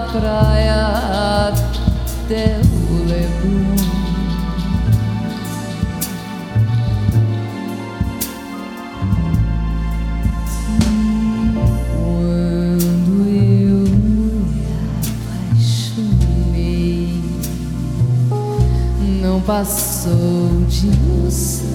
praia até o Leblon. Quando eu me apaixonei, não Passou de você.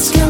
Let's come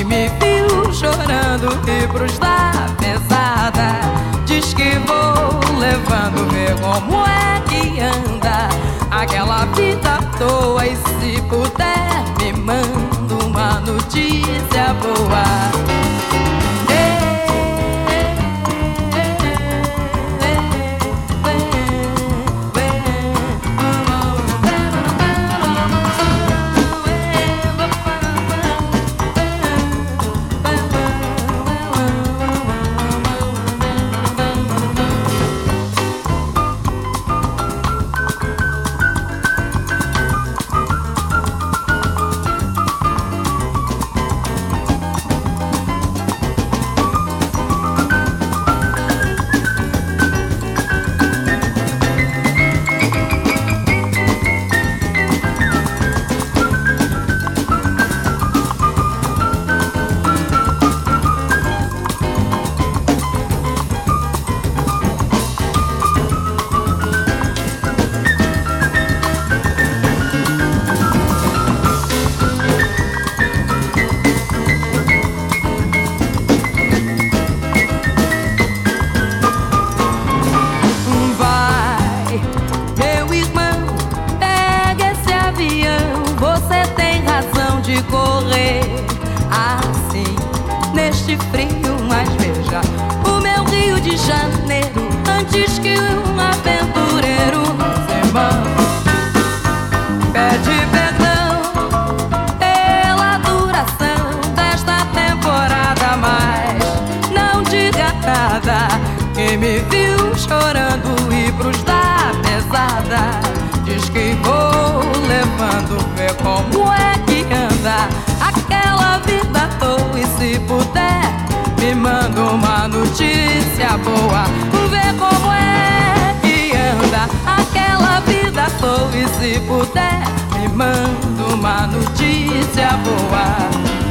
que me viu chorando e pros da pesada. Diz que vou levando, ver como é que anda aquela vida à toa. E se puder, me manda uma notícia boa. Nada que me viu chorando e pros da pesada. Diz que vou levando, ver como é que anda aquela vida à toa. E se puder, me manda uma notícia boa, ver como é que anda aquela vida à toa. E se puder, me manda uma notícia boa.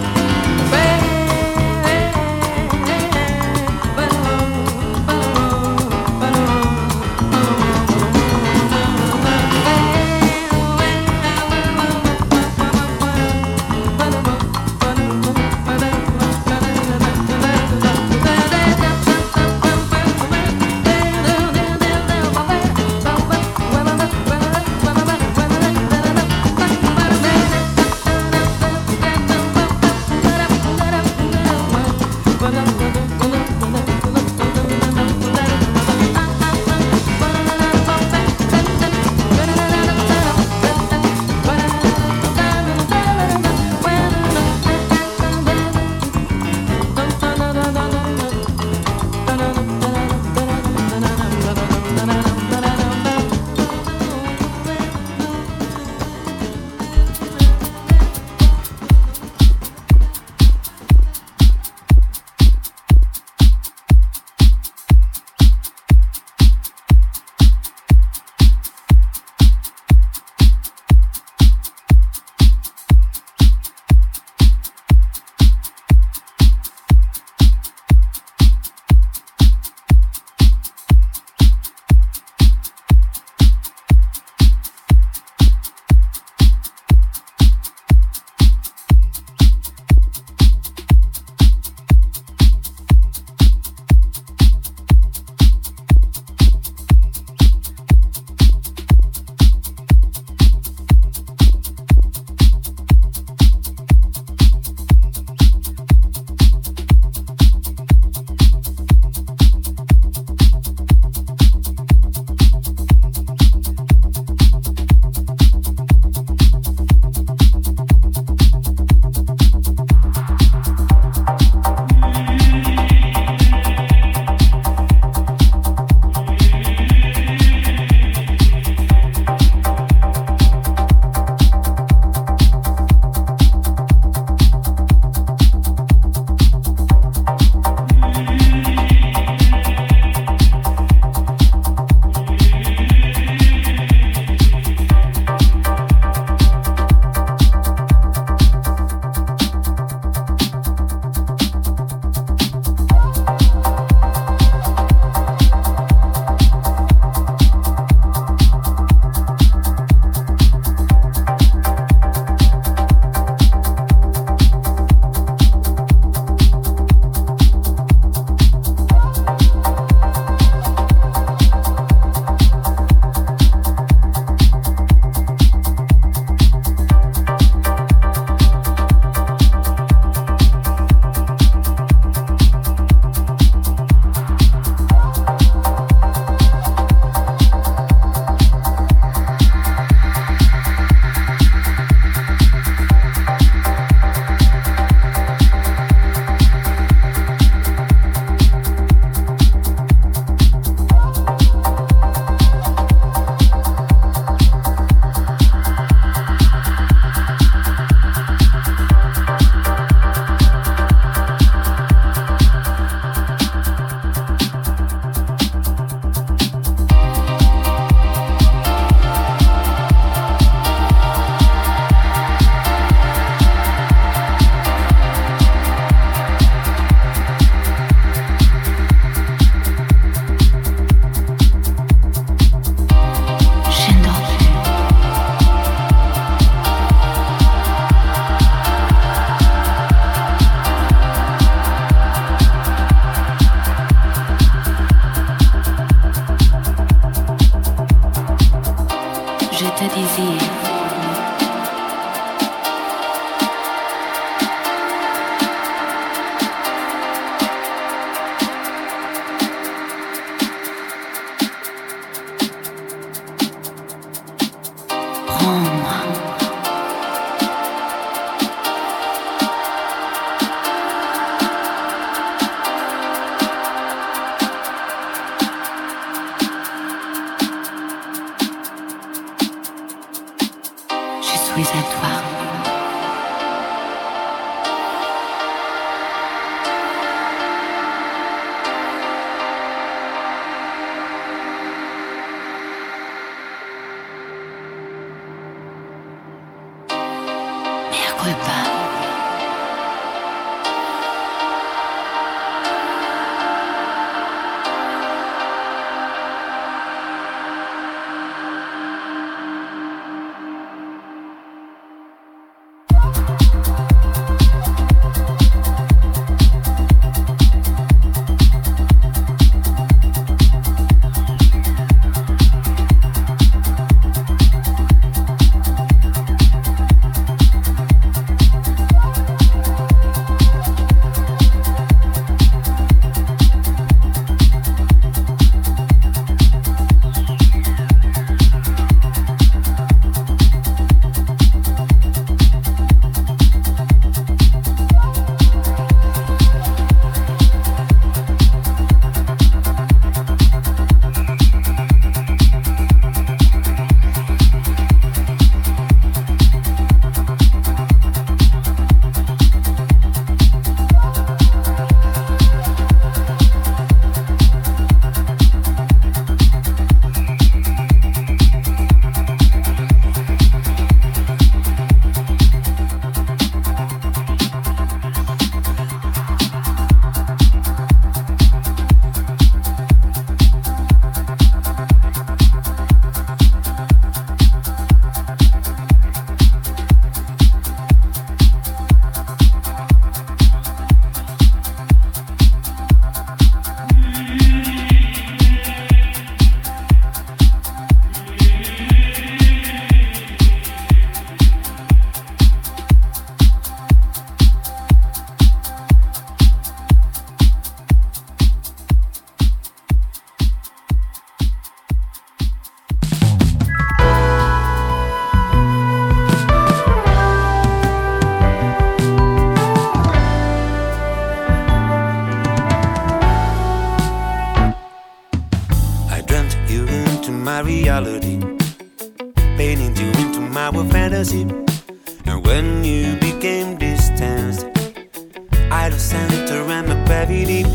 center and my deep.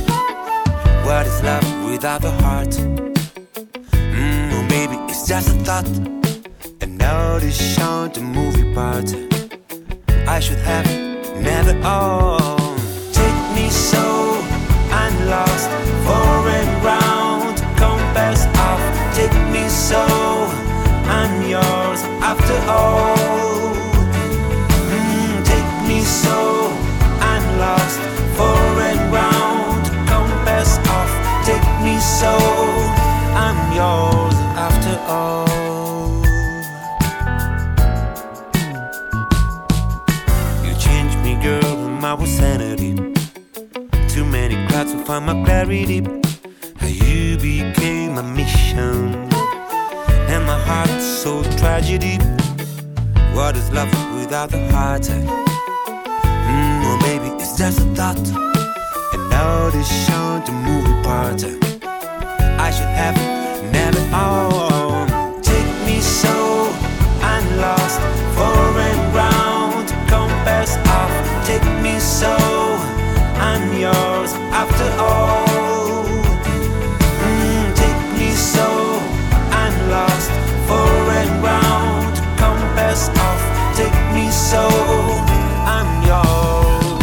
What is love without a heart? Mmm, oh baby, it's just a thought. And now this shown the movie part. I should have never owned. Take me so I'm lost, for and round compass off. Take me so I'm yours after all. so I'm yours after all. You changed me, girl, and my sanity. Too many clouds to find my clarity. How you became a mission, and my heart's so tragedy. What is love without the heart? Mm, well baby, it's just a thought. And now this shown to move apart should have never owned. Take me so I'm lost, foreign ground, compass off. Take me so I'm yours after all. Mm, take me so I'm lost, compass off. Take me so I'm yours.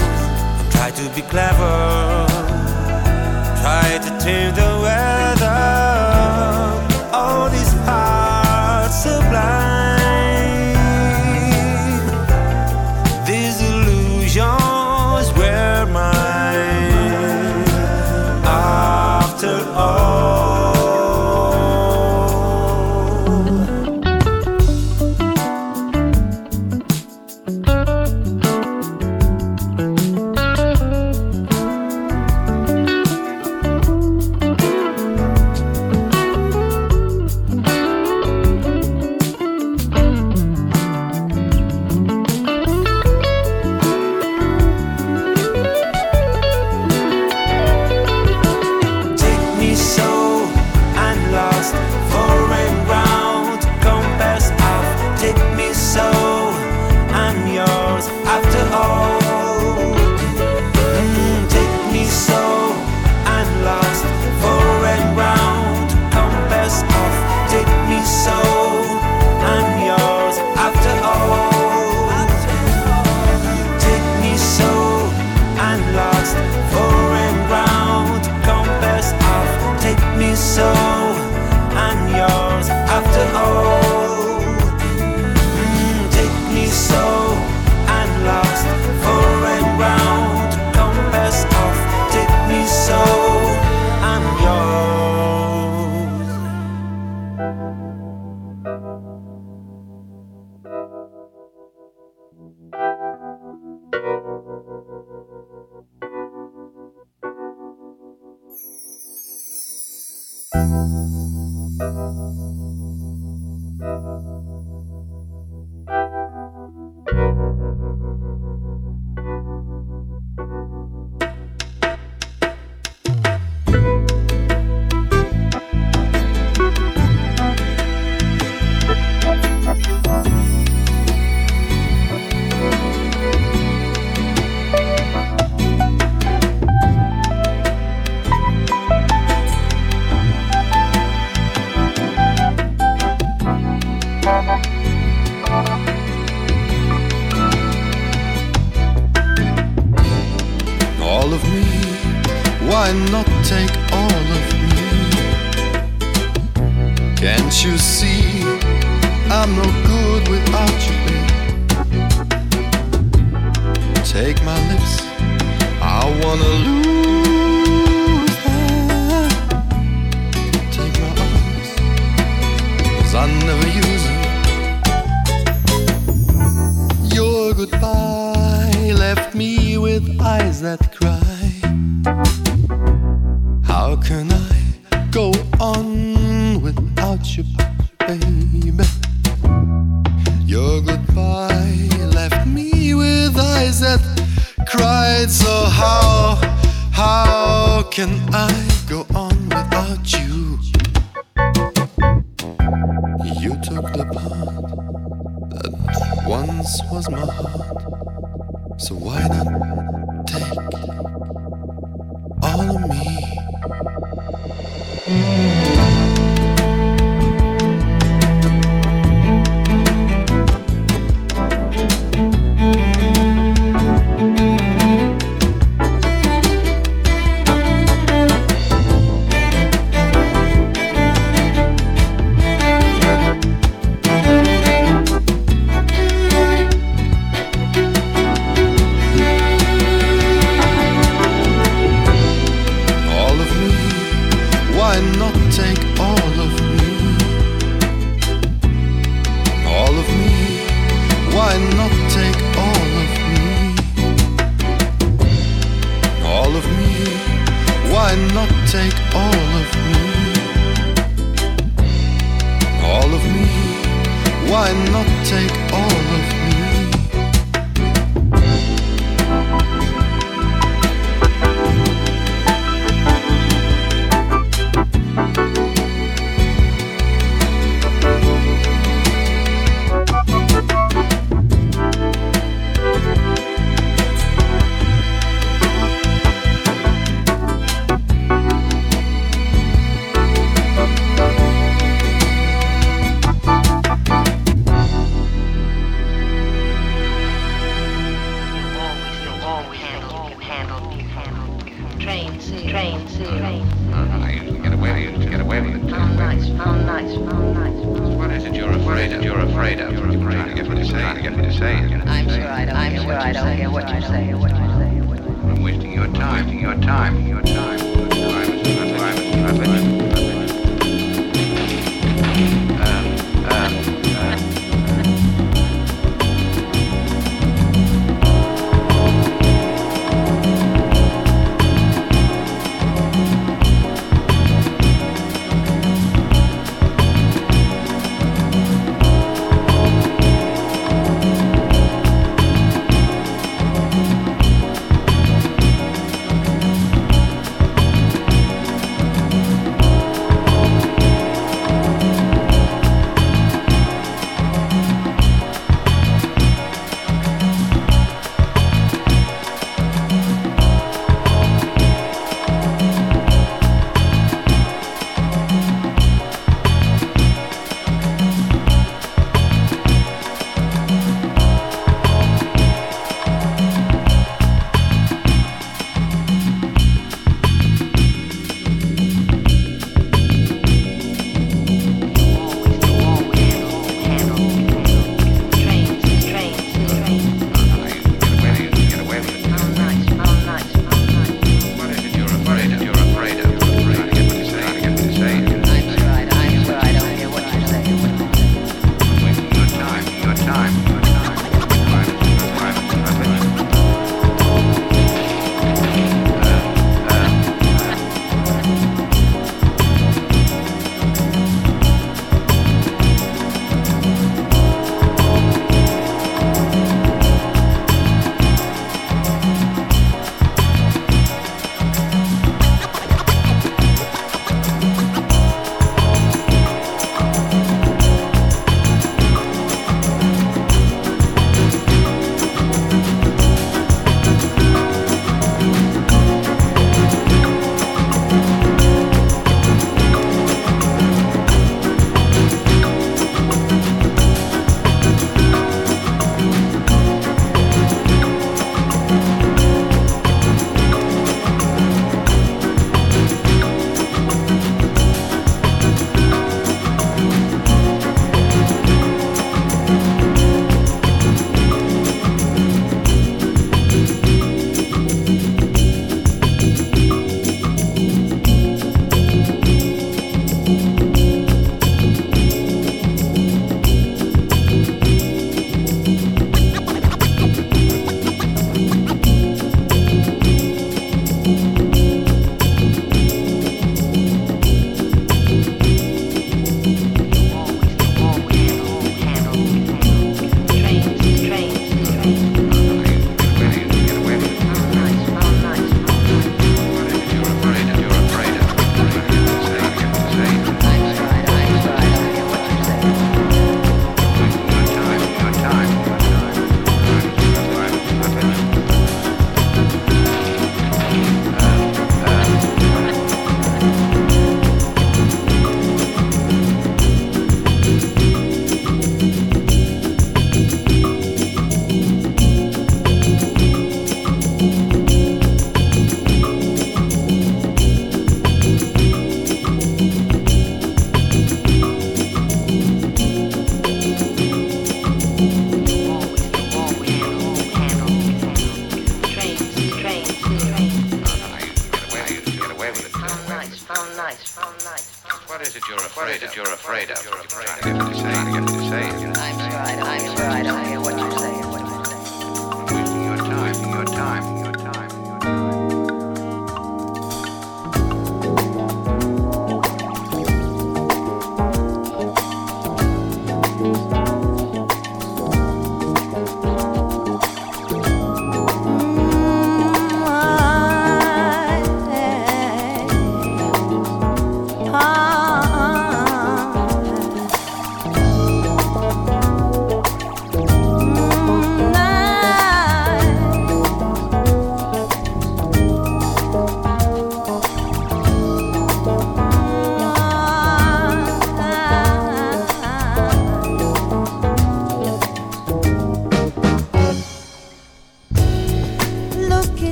Try to be clever, try to tame the All of me, why not take all of me? Can't you see I'm no good without you, babe? Take my lips, I wanna lose. goodbye left me with eyes that cry. How can I go on without you, baby? Your goodbye left me with eyes that cried. So, how, how can I? not take all of me? All of me? Why not take all?